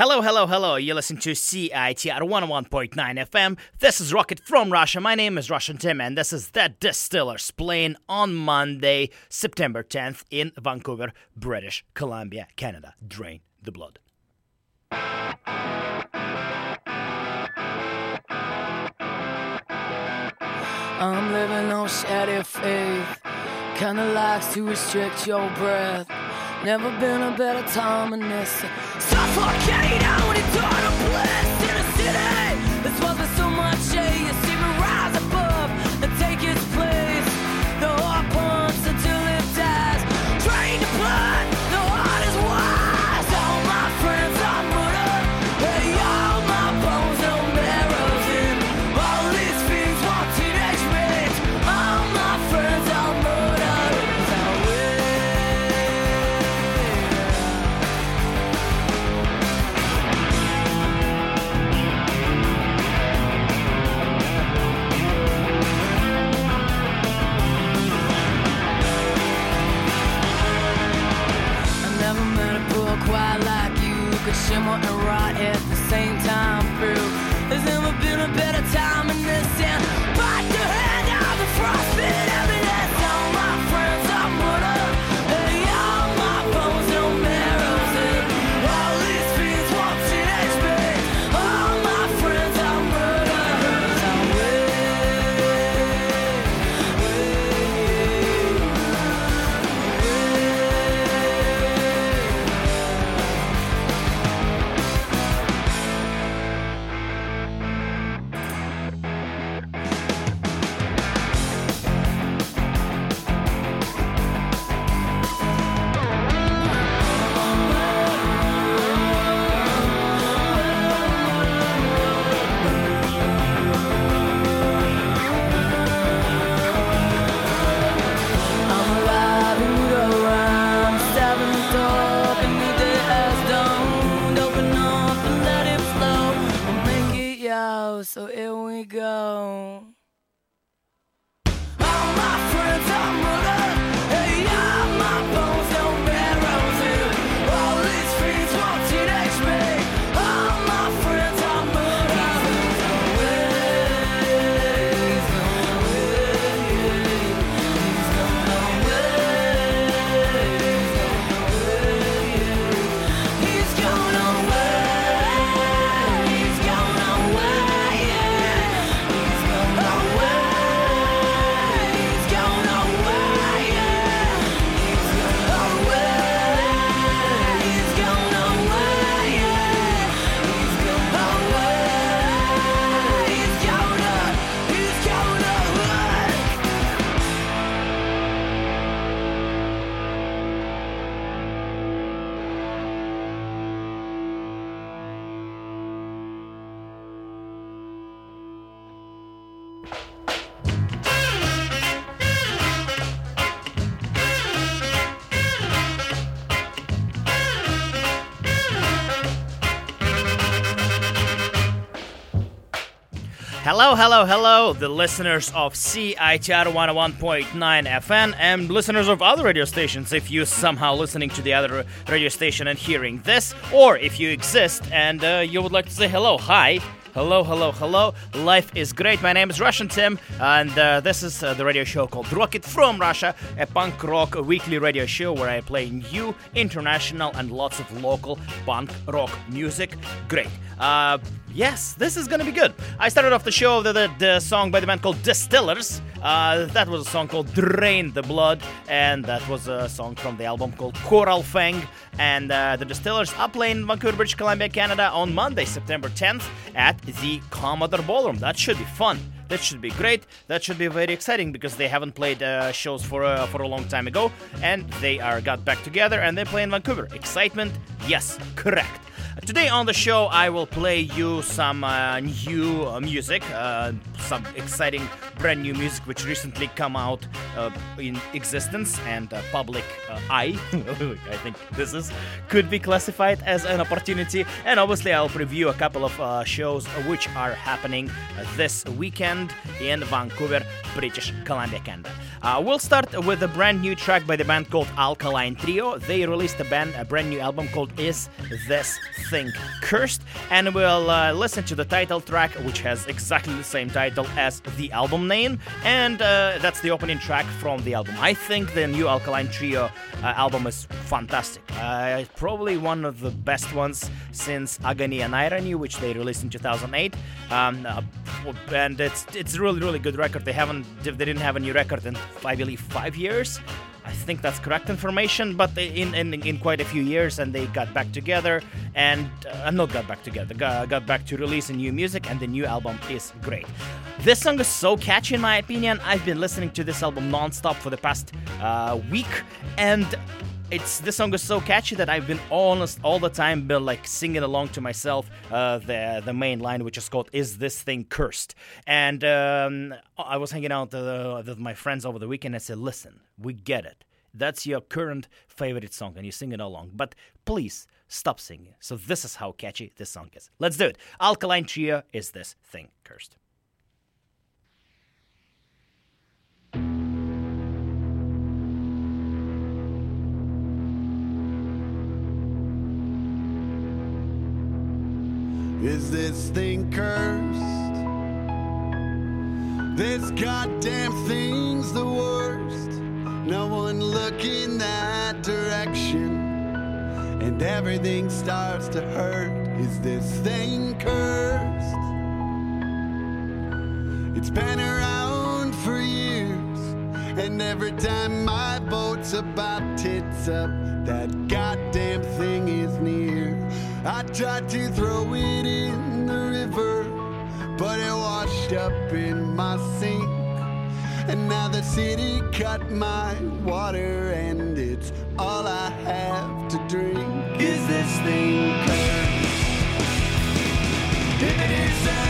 Hello, hello, hello. You listen to CITR 101.9 FM. This is Rocket from Russia. My name is Russian Tim, and this is The Distillers playing on Monday, September 10th in Vancouver, British Columbia, Canada. Drain the blood. I'm living on shady faith. Kinda likes to restrict your breath. Never been a better time in this. Suffocate volcano and a in a city that was so much hate. Hello, hello, hello, the listeners of CITR 101.9 FM and listeners of other radio stations. If you somehow listening to the other radio station and hearing this, or if you exist and uh, you would like to say hello, hi. Hello, hello, hello. Life is great. My name is Russian Tim, and uh, this is uh, the radio show called Rocket from Russia, a punk rock weekly radio show where I play new, international, and lots of local punk rock music. Great. Uh, yes, this is gonna be good. I started off the show with the, the song by the band called Distillers. Uh, that was a song called Drain the Blood, and that was a song from the album called Coral Fang. And uh, the Distillers are playing Vancouver, British Columbia, Canada on Monday, September 10th at the Commodore Ballroom. That should be fun. That should be great. That should be very exciting because they haven't played uh, shows for uh, for a long time ago, and they are got back together and they play in Vancouver. Excitement, yes, correct. Today on the show, I will play you some uh, new uh, music, uh, some exciting brand new music which recently come out uh, in existence and uh, public uh, eye. I think this is could be classified as an opportunity. And obviously, I'll preview a couple of shows which are happening this weekend in Vancouver, British Columbia, Canada. We'll start with a brand new track by the band called Alkaline Trio. They released a, band, a brand new album called Is This Thing Cursed? And we'll uh, listen to the title track, which has exactly the same title as the album name. And uh, that's the opening track from the album. I think the new Alkaline Trio uh, album is fantastic. Uh, probably one of the best ones since Agony and Irony, which they released in 2008. Um, uh, and it's it's really really good record. They haven't they didn't have a new record in I believe five years. I think that's correct information, but in, in, in quite a few years, and they got back together and uh, not got back together, got, got back to releasing new music, and the new album is great. This song is so catchy, in my opinion. I've been listening to this album non-stop for the past uh, week, and it's this song is so catchy that I've been honest all the time been like singing along to myself uh, the the main line which is called "Is this thing cursed?" And um, I was hanging out uh, with my friends over the weekend. and I said, "Listen, we get it. That's your current favorite song, and you sing it along. But please stop singing." So this is how catchy this song is. Let's do it. Alkaline Trio is this thing cursed. Is this thing cursed? This goddamn thing's the worst. No one looking that direction. And everything starts to hurt. Is this thing cursed? It's been around for years. And every time my boat's about tits up, that goddamn thing is near. I tried to throw it in the river, but it washed up in my sink. And now the city cut my water, and it's all I have to drink. Is this thing cursed? If it is,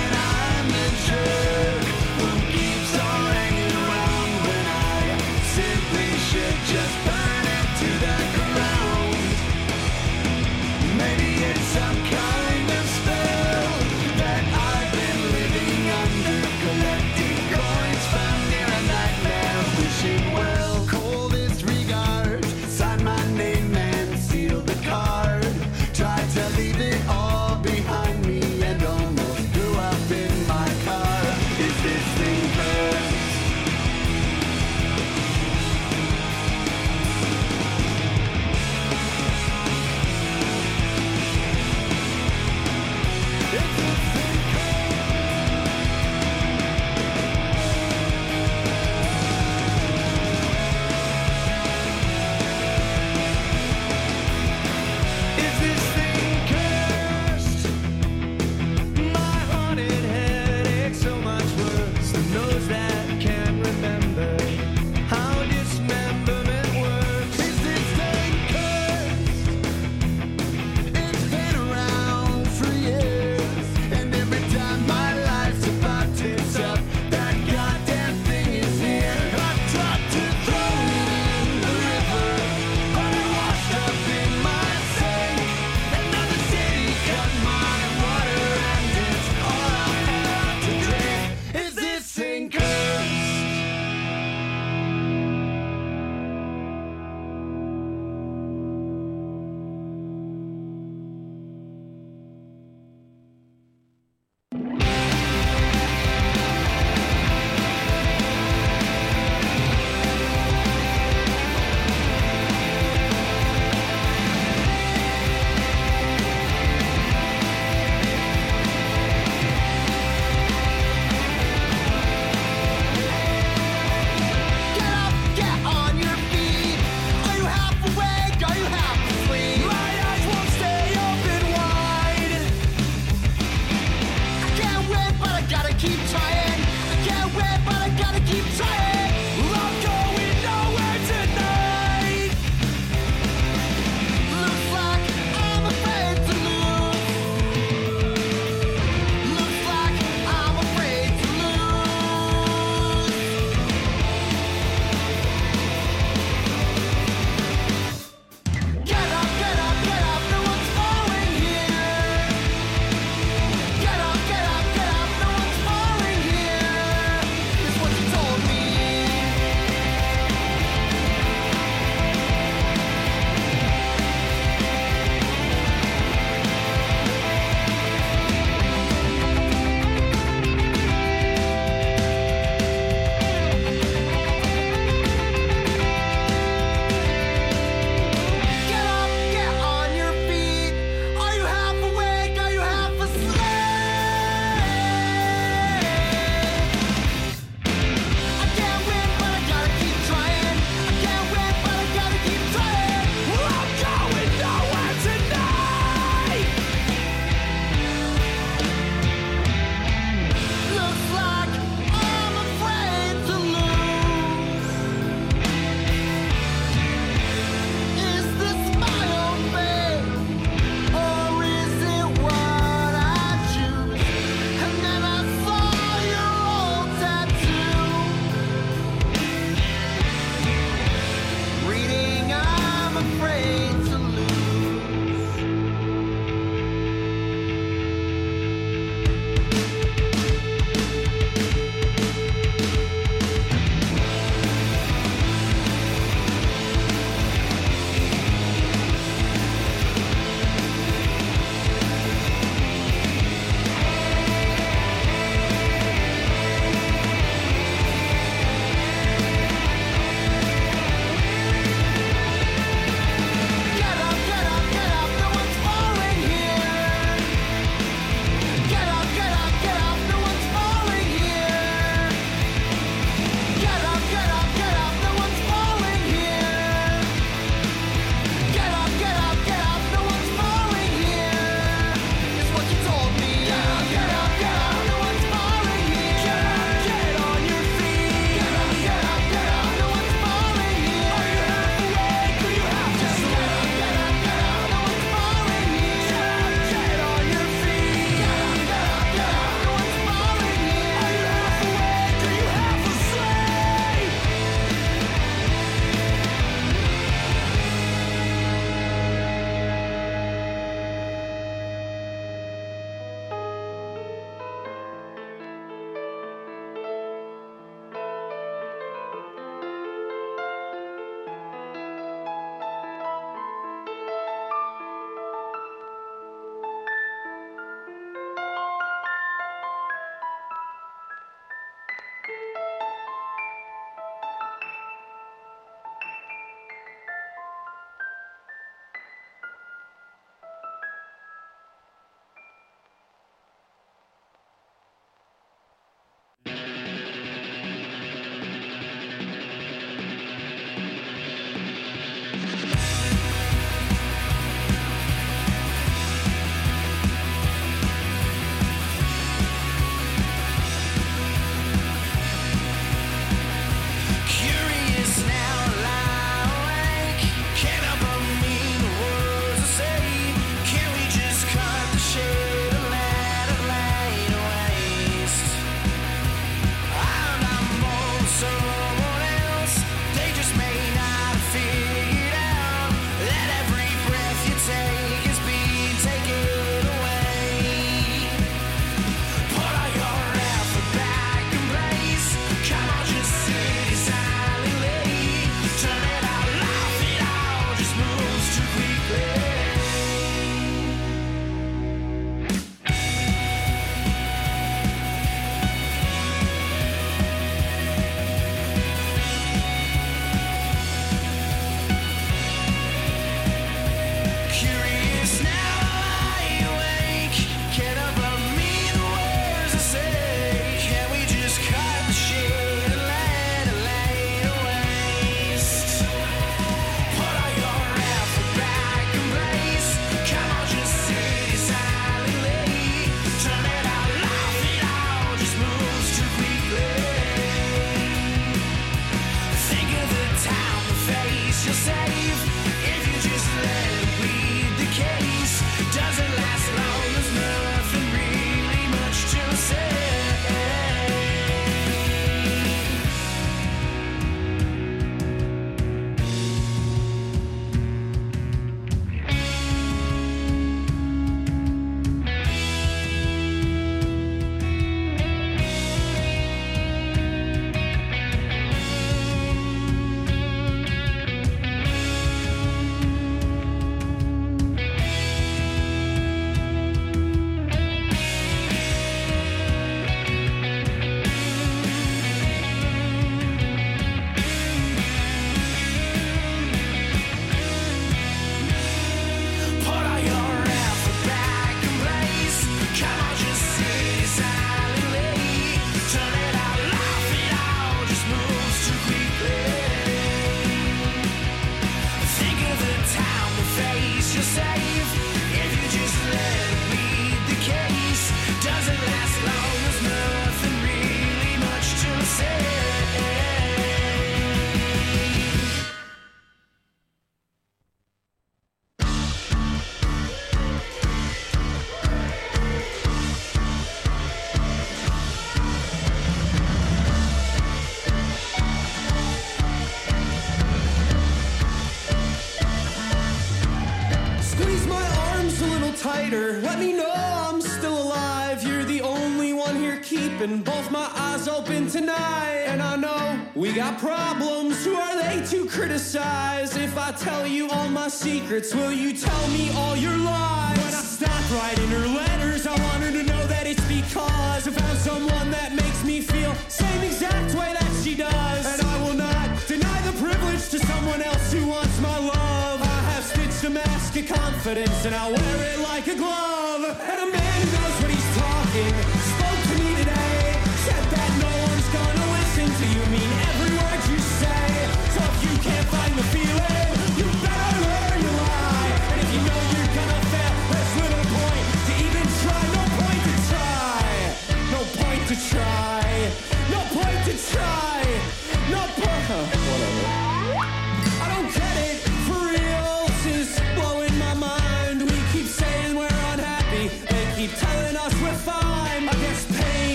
problems? Who are they to criticize? If I tell you all my secrets, will you tell me all your lies? When I stop writing her letters, I wanted to know that it's because I found someone that makes me feel same exact way that she does. And I will not deny the privilege to someone else who wants my love. I have stitched a mask of confidence and I wear it like a glove.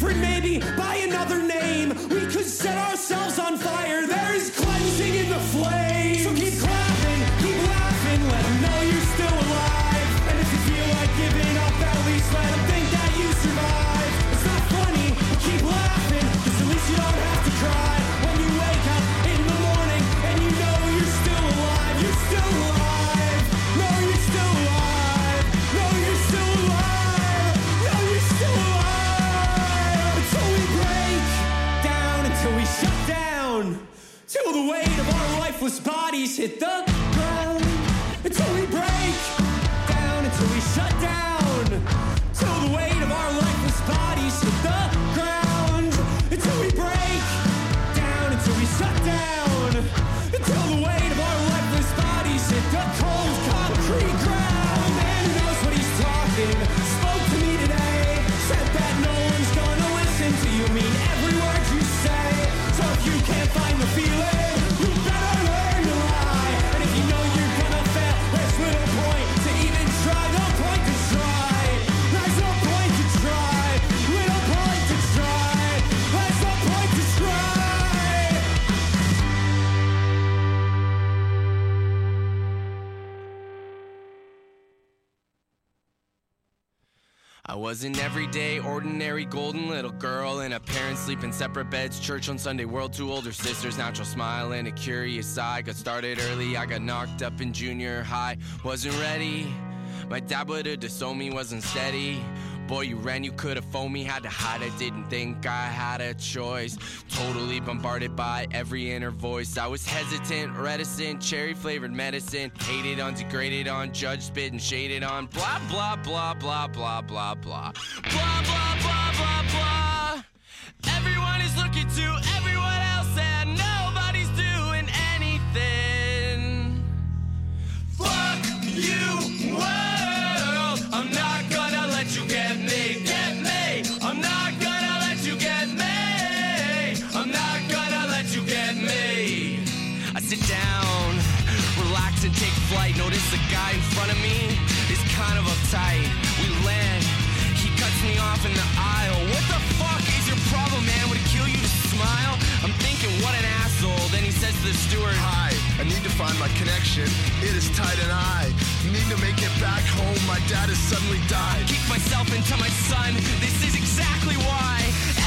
different maybe by another name. We could set ourselves on fire. There is cleansing in the lifeless bodies hit was an everyday, ordinary, golden little girl. And her parents sleep in separate beds. Church on Sunday, world, two older sisters. Natural smile and a curious eye. Got started early, I got knocked up in junior high. Wasn't ready. My dad would have disowned me, wasn't steady boy, you ran, you could've phoned me. Had to hide, I didn't think I had a choice. Totally bombarded by every inner voice. I was hesitant, reticent, cherry flavored medicine. Hated on, degraded on, judged, spit, and shaded on. Blah, blah, blah, blah, blah, blah, blah. Blah, blah, blah, blah, blah. Everyone is looking to everyone. soaring high. I need to find my connection, it is tight and I need to make it back home. My dad has suddenly died. Keep myself into my son, this is exactly why.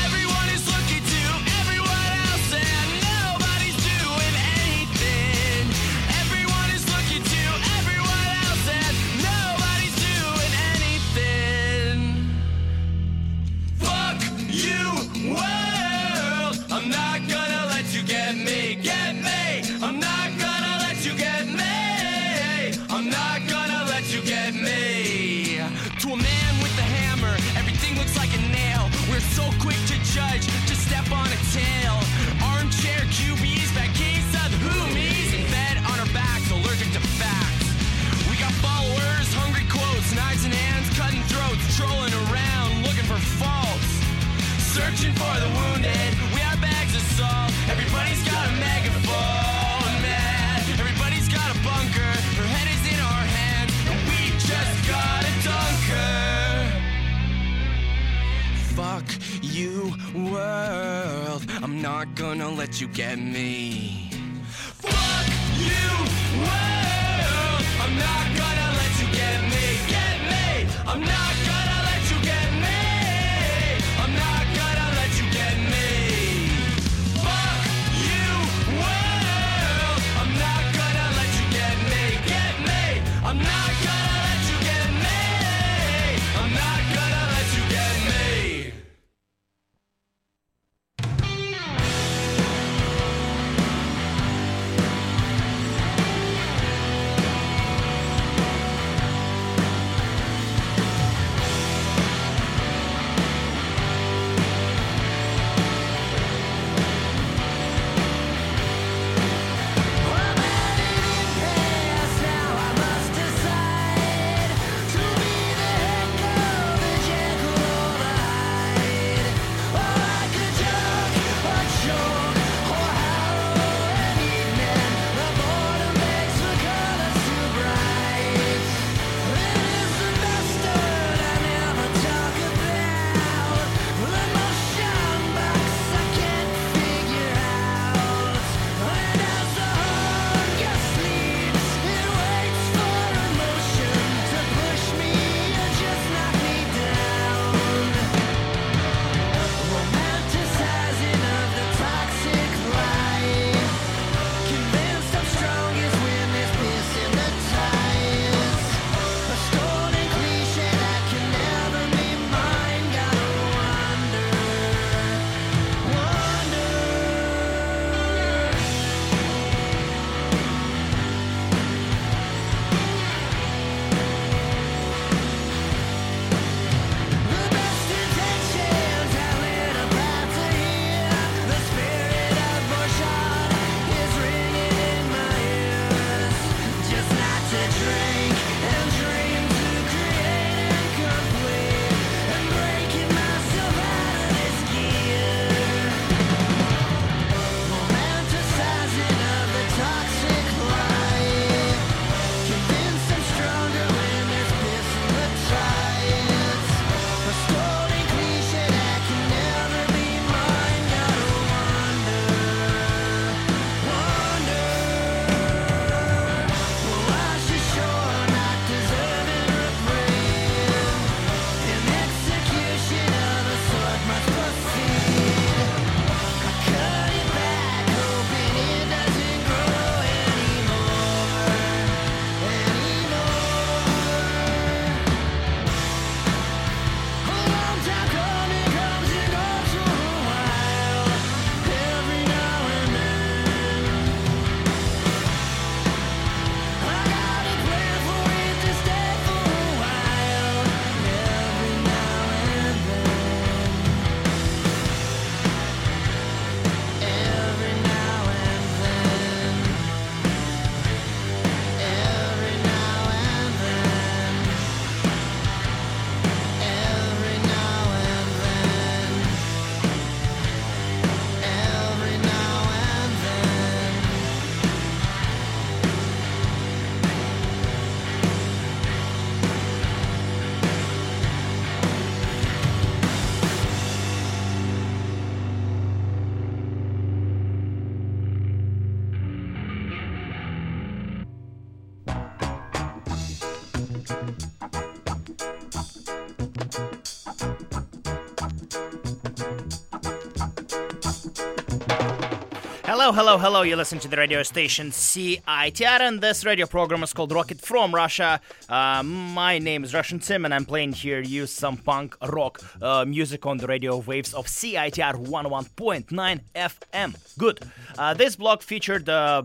Hello, hello, hello. You listen to the radio station CITR, and this radio program is called Rocket from Russia. Uh, my name is Russian Tim, and I'm playing here you some punk rock uh, music on the radio waves of CITR 101.9 FM. Good. Uh, this blog featured uh,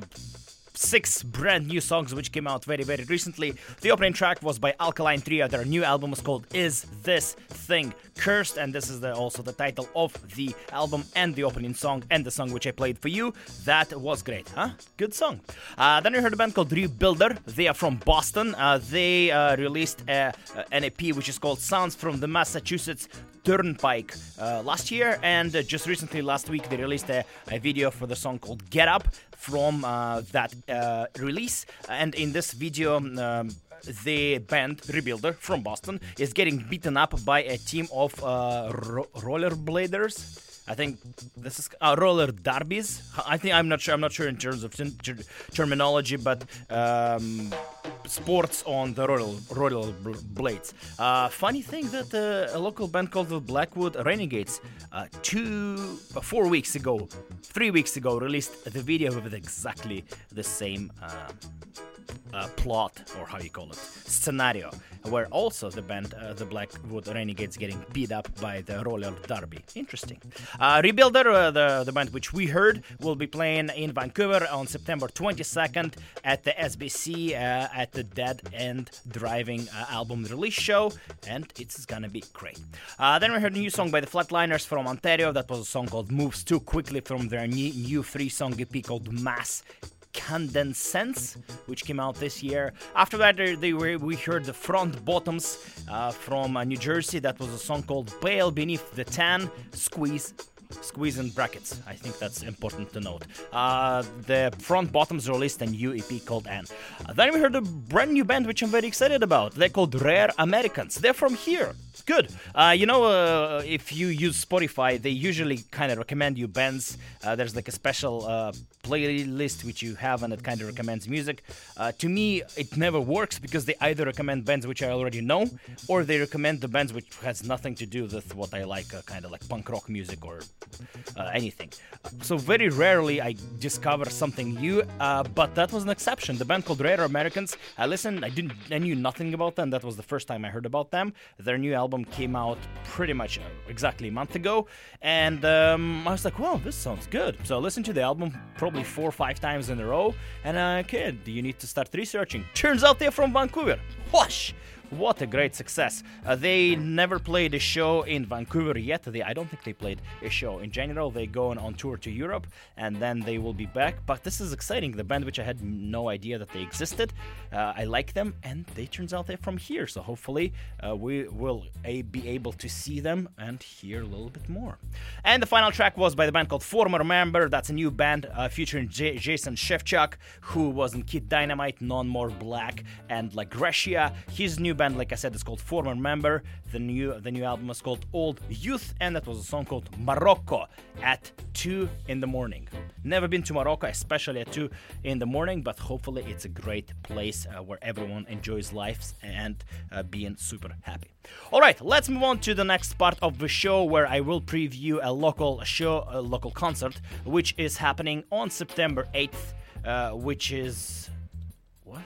six brand new songs which came out very very recently. The opening track was by Alkaline Trio. Their new album is called Is This Thing Cursed, and this is the, also the title of the album and the opening song and the song which I played for you. That was great, huh? Good song. Uh, then we heard a band called Rebuilder. They are from Boston. Uh, they uh, released a, an EP which is called Sounds from the Massachusetts Turnpike uh, last year, and uh, just recently, last week, they released a, a video for the song called Get Up from uh, that uh, release. And in this video, um, the band Rebuilder from Boston is getting beaten up by a team of uh, ro- rollerbladers. I think this is uh, roller derbies. I think I'm not sure. I'm not sure in terms of ter- ter- terminology, but um, sports on the roller roller bl- blades. Uh, funny thing that uh, a local band called the Blackwood Renegades, uh, two, uh, four weeks ago, three weeks ago, released the video with exactly the same. Uh, plot or how you call it scenario where also the band uh, the blackwood renegades getting beat up by the roller derby. Interesting. Uh, rebuilder uh, the, the band which we heard will be playing in vancouver on september 22nd at the sbc uh, at the dead end driving uh, album release show and it's gonna be great. Then we heard a new song by the flatliners from ontario. That was a song called moves too quickly from their new, new three song ep called mass Candescence, which came out this year. After that, they, were, we heard the Front Bottoms uh, from uh, New Jersey. That was a song called Pale Beneath the Tan, Squeeze. Squeeze in brackets. I think that's important to note. Uh, the Front Bottoms released a new EP called Ann. Uh, then we heard a brand new band which I'm very excited about. They're called Rare Americans. They're from here. Good. Uh, you know, uh, if you use Spotify, they usually kind of recommend you bands. Uh, there's like a special uh, playlist which you have, and it kind of recommends music. Uh, to me, it never works because they either recommend bands which I already know, or they recommend the bands which has nothing to do with what I like, uh, kind of like punk rock music or anything. So very rarely I discover something new, but that was an exception. The band called Rare Americans. I listened. I didn't. I knew nothing about them. That was the first time I heard about them. Their new album came out pretty much exactly a month ago, and um, I was like, "Wow, this sounds good." So I listened to the album probably four or five times in a row, and uh, kid, you need to start researching. Turns out they're from Vancouver. Whoosh! What a great success. Uh, they never played a show in Vancouver yet. They, I don't think they played a show. In general, they go on, on tour to Europe and then they will be back. But this is exciting. The band, which I had no idea that they existed, uh, I like them and they turns out they're from here. So hopefully uh, we will a- be able to see them and hear a little bit more. And the final track was by the band called Former Member. That's a new band uh, featuring J- Jason Shevchuk, who was in Kid Dynamite, None More Black, and LaGrecia. His new band, like I said, is called Former Member. The new the new album is called Old Youth, and that was a song called Morocco at two in the morning. Never been to Morocco, especially at two in the morning, but hopefully it's a great place uh, where everyone enjoys lives and uh, being super happy. All right, let's move on to the next part of the show where I will preview a local show, a local concert, which is happening on September 8th, uh, which is what?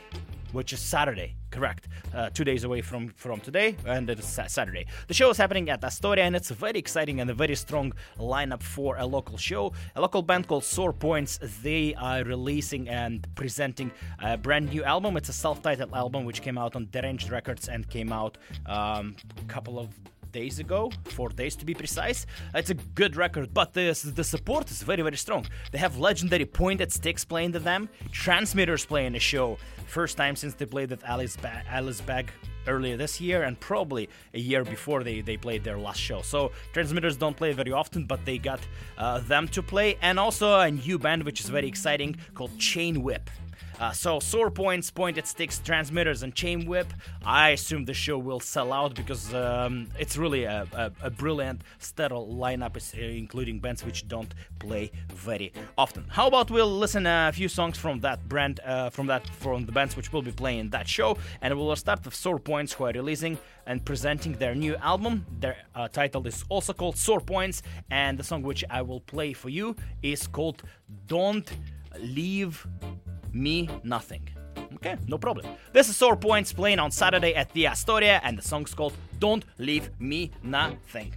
Which is Saturday, correct? Uh, two days away from from today, and it is Saturday. The show is happening at Astoria, and it's very exciting and a very strong lineup for a local show. A local band called Sore Points. They are releasing and presenting a brand new album. It's a self-titled album which came out on Deranged Records and came out um, a couple of days ago, four days to be precise. It's a good record, but the, the support is very, very strong. They have legendary Pointed Sticks playing to them, Transmitters playing the show. First time since they played at Alice, ba- Alice Bag earlier this year and probably a year before they, they played their last show. So Transmitters don't play very often, but they got uh, them to play, and also a new band which is very exciting called Chain Whip. Uh, so sore points, pointed sticks, transmitters, and chain whip. I assume the show will sell out because um, it's really a, a, a brilliant sterile lineup, uh, including bands which don't play very often. How about we'll listen a few songs from that brand, uh, from that from the bands which will be playing that show, and we'll start with Sore Points, who are releasing and presenting their new album. Their uh, title is also called Sore Points, and the song which I will play for you is called "Don't Leave." Me nothing. Okay, no problem. This is Sore Points playing on Saturday at the Astoria, and the song's called Don't Leave Me Nothing.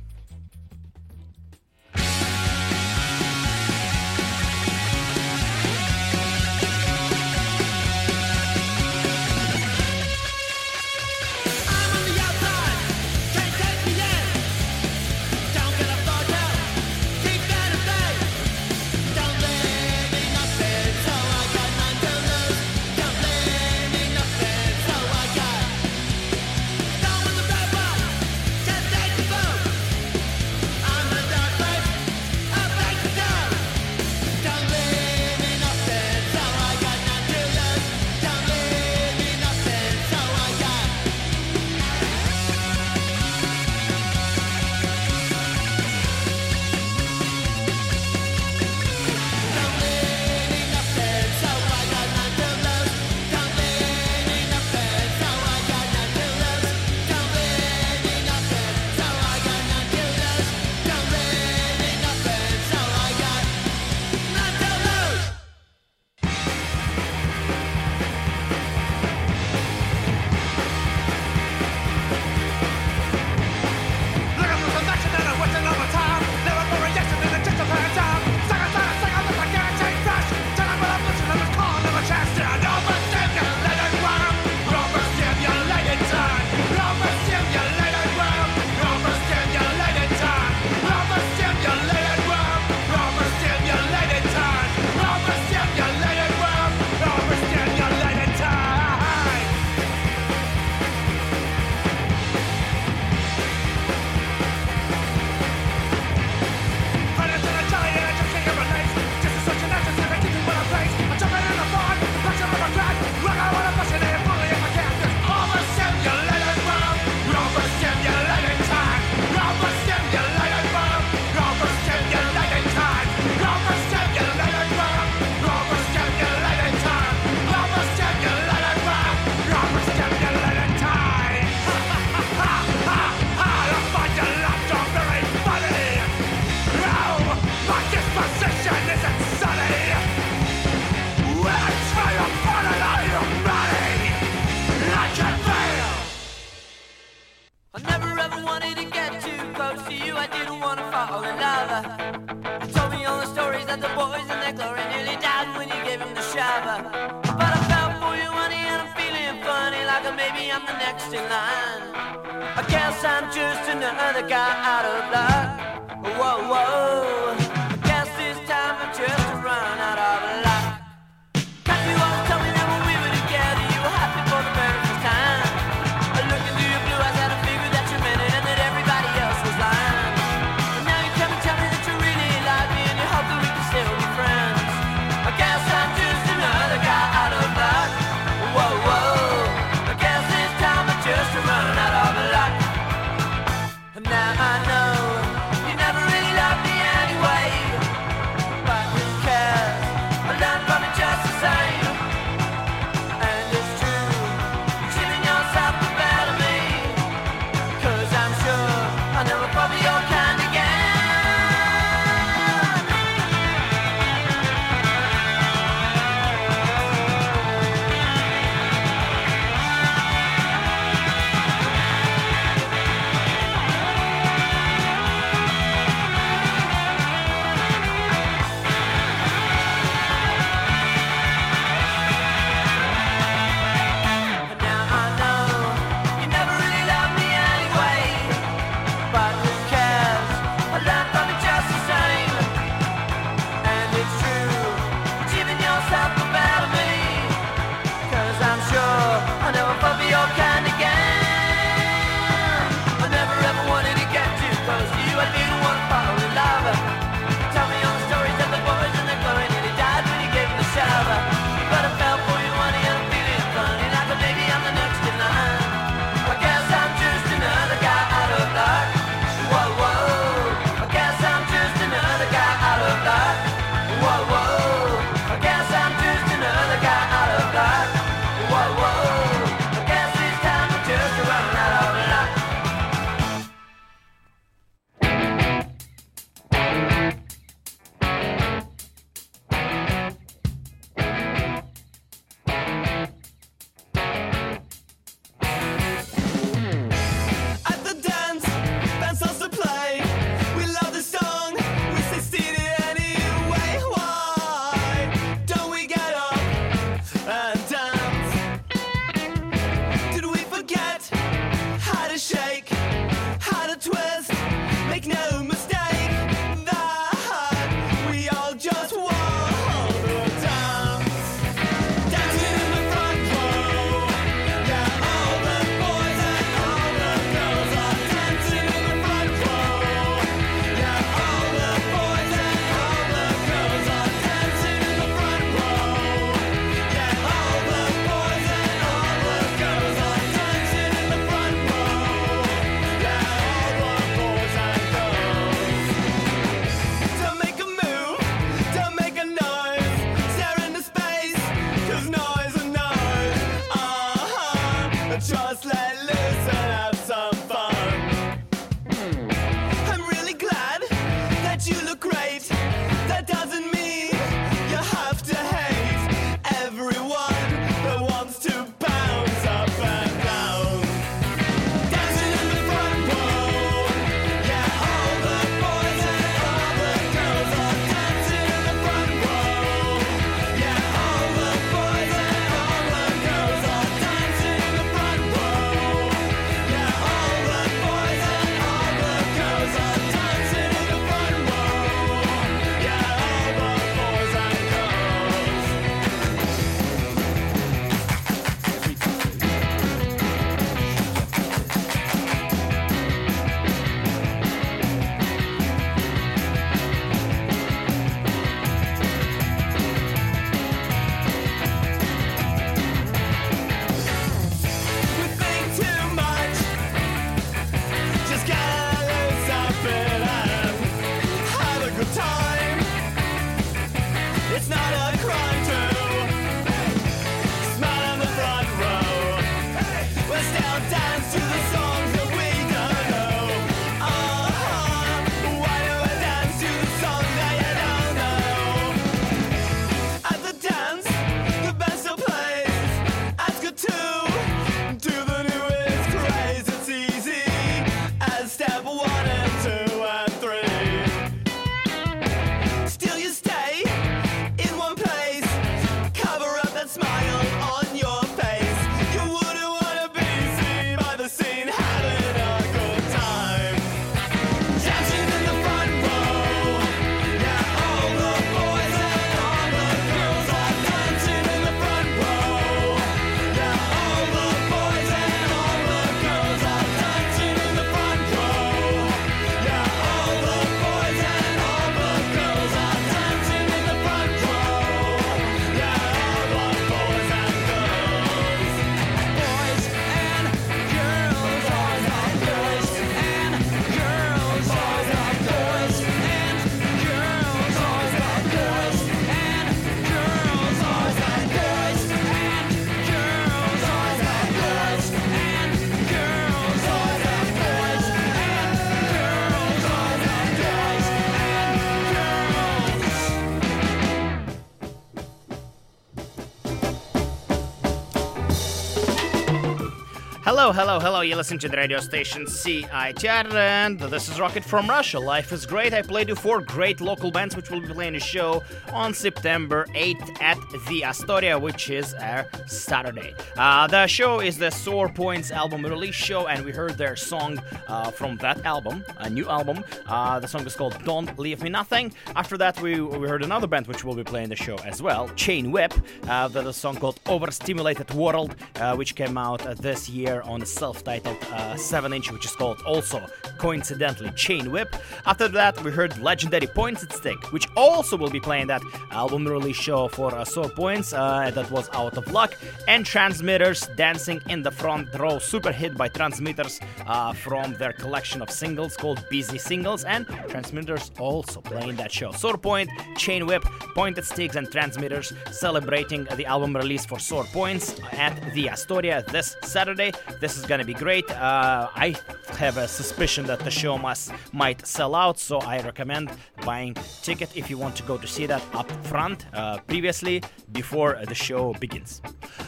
Hello, hello, hello. You listen to the radio station CITR, and this is Rocket from Russia. Life is great. I played you four great local bands which will be playing a show on September 8th at the Astoria, which is a Saturday. Uh, the show is the Sore Points album release show, and we heard their song uh, from that album, a new album. Uh, the song is called Don't Leave Me Nothing. After that, we, we heard another band which will be playing the show as well, Chain Whip. Uh, the, song called Overstimulated World, uh, which came out this year on a self-titled uh, 7-inch, which is called also coincidentally Chain Whip. After that, we heard legendary Pointed Stick, which also will be playing that album release show for uh, Sore Points. Uh, that was Out of Luck and Transmitters Dancing in the Front Row, super hit by Transmitters uh, from their collection of singles called Busy Singles, and Transmitters also playing that show. Sore Point, Chain Whip, Pointed Sticks, and Transmitters celebrating the album release for Sore Points at the Astoria this Saturday. This is gonna be great. Uh, I have a suspicion that the show must might sell out, so I recommend buying ticket if you want to go to see that up front uh, previously before the show begins.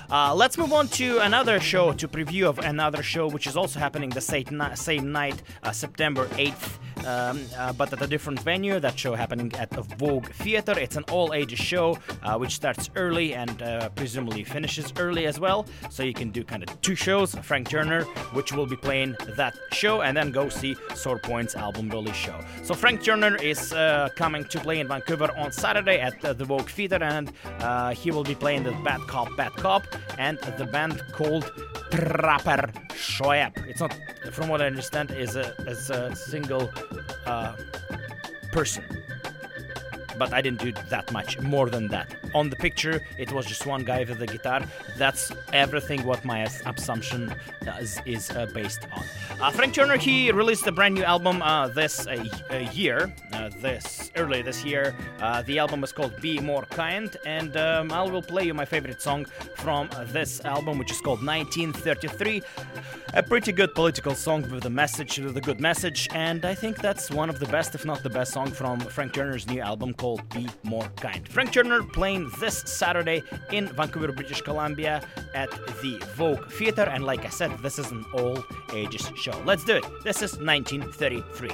Uh, let's move on to another show to preview of another show which is also happening the same, same night, uh, September 8th, um, uh, but at a different venue. That show happening at the Vogue Theater. It's an all ages show uh, which starts early and uh, presumably finishes early as well. So you can do kind of two shows. Frank Turner, which will be playing that show, and then go see Sore Points album release show. So Frank Turner is uh, coming to play in Vancouver on Saturday at uh, the Vogue Theater, and uh, he will be playing the Bad Cop, Bad Cop, and the band called Trapper Schoepp. It's not, from what I understand, is a is a single uh, person but I didn't do that much more than that. On the picture, it was just one guy with the guitar. That's everything what my assumption is, is uh, based on. Uh, Frank Turner he released a brand new album uh, this year, uh, this early this year. Uh, the album is called "Be More Kind," and um, I will play you my favorite song from this album, which is called "1933." A pretty good political song with a message, with a good message, and I think that's one of the best, if not the best, song from Frank Turner's new album called "Be More Kind." Frank Turner playing this Saturday in Vancouver, British Columbia, at the Vogue Theater, and like I said, this is an all ages show. Let's do it. This is 1933.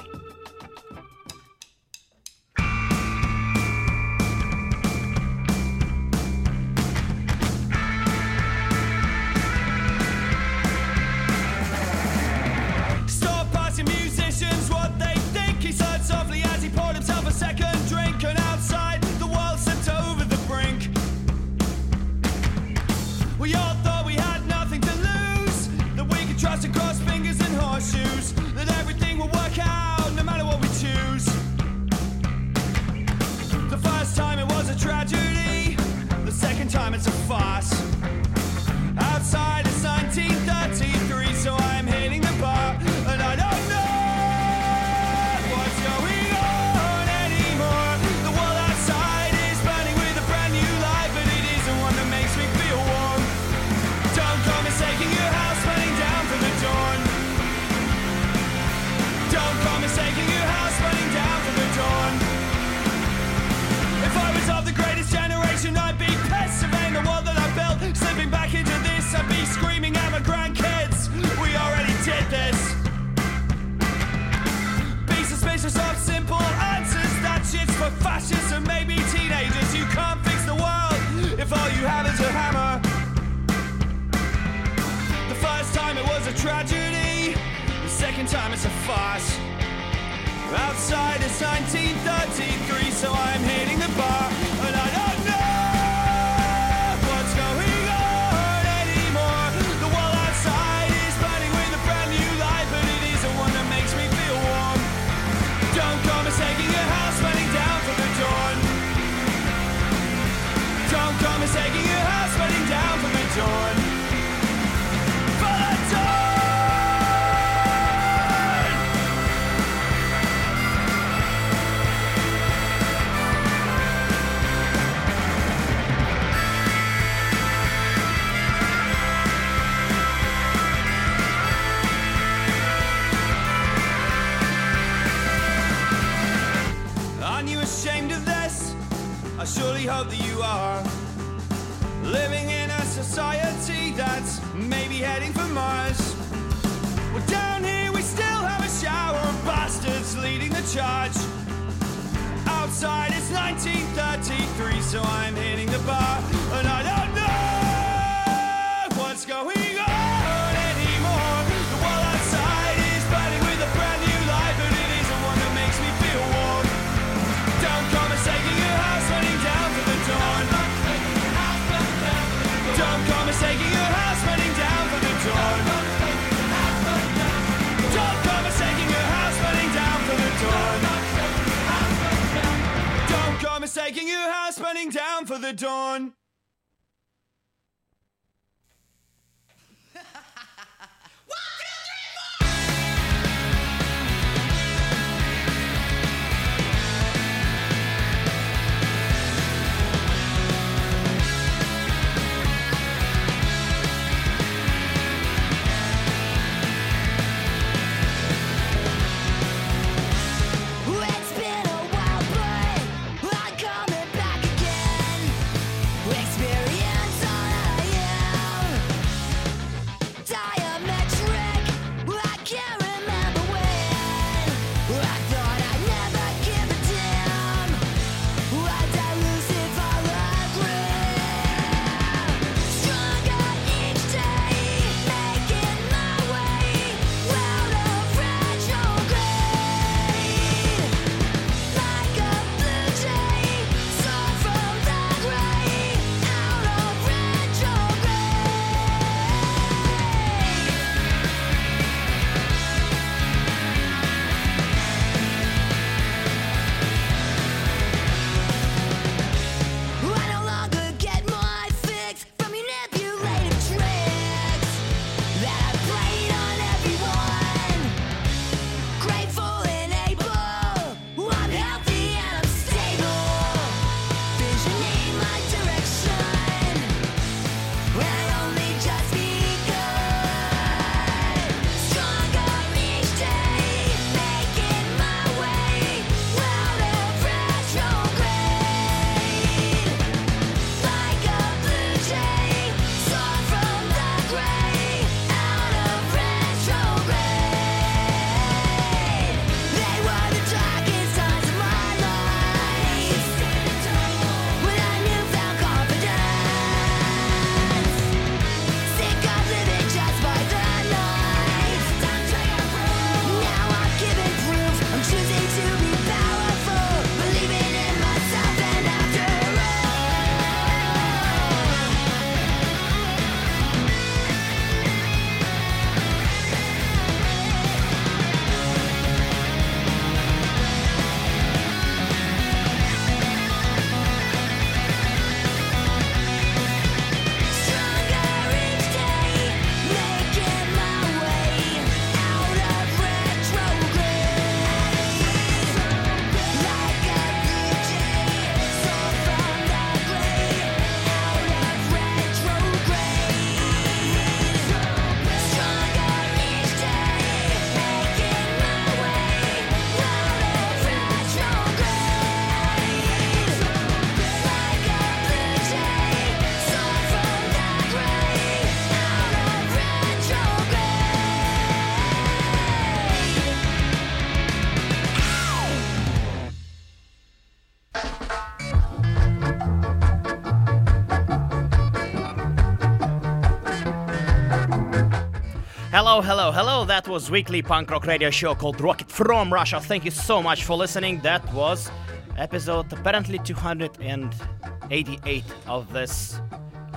Hello, hello, hello. That was weekly punk rock radio show called Rocket from Russia. Thank you so much for listening. That was episode apparently 288 of this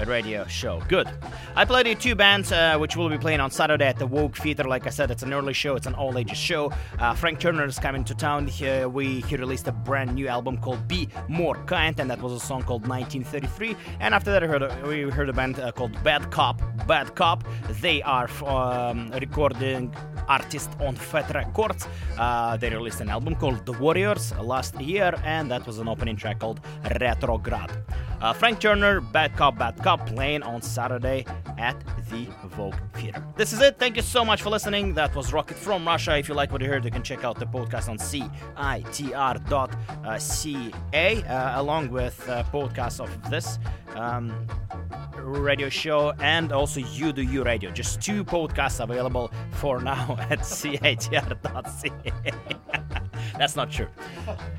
radio show. Good. I played two bands uh, which will be playing on Saturday at the Vogue Theater. Like I said, it's an early show. It's an all ages show. Uh, Frank Turner is coming to town. He, we he released a brand new album called Be More Kind, and that was a song called 1933. And after that, heard a, we heard a band uh, called Bad Cop. Bad Cop. They are um, recording artist on Fat Wreck Chords. Uh, they released an album called The Warriors last year, and that was an opening track called Retrograde. Uh, Frank Turner, Bad Cop, Bad Cop, playing on Saturday at the Vogue Theater. This is it. Thank you so much for listening. That was Rocket from Russia. If you like what you heard, you can check out the podcast on citr.ca, uh, along with uh, podcasts of this um, radio show and also You Do You Radio. Just two podcasts available for now at citr.ca. That's not true.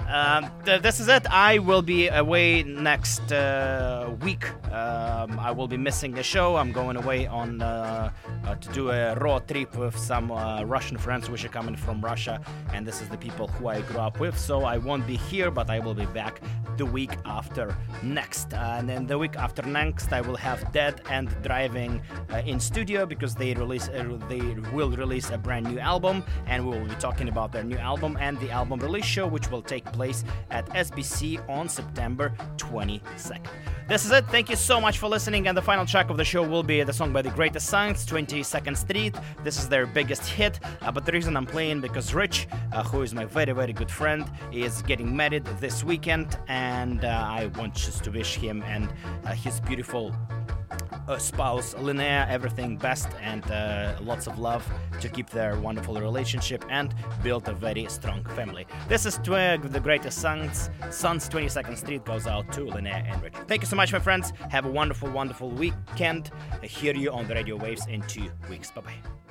Um, th- this is it. I will be away next uh, week. Um, I will be missing the show. I'm going away on uh, uh, to do a road trip with some uh, Russian friends which are coming from Russia, and this is the people who I grew up with. So I won't be here, but I will be back the week after next. and then the week after next, I will have Dead and Driving uh, in studio because they release uh, they will release a brand new album, and we will be talking about their new album and the album release show, which will take place at SBC on September 22nd. This is it. Thank you so much for listening. And the final track of the show will be the song by the Greatest Science, 22nd Street. This is their biggest hit. Uh, but the reason I'm playing because Rich, uh, who is my very very good friend, is getting married this weekend, and uh, I want just to wish him and uh, his beautiful spouse Linnea everything best and uh, lots of love to keep their wonderful relationship and build a very strong family. This is Twig, the greatest sons. Sons 22nd Street goes out to Linnea and Richard. Thank you so much, my friends. Have a wonderful, wonderful weekend. I hear you on the radio waves in two weeks. Bye bye.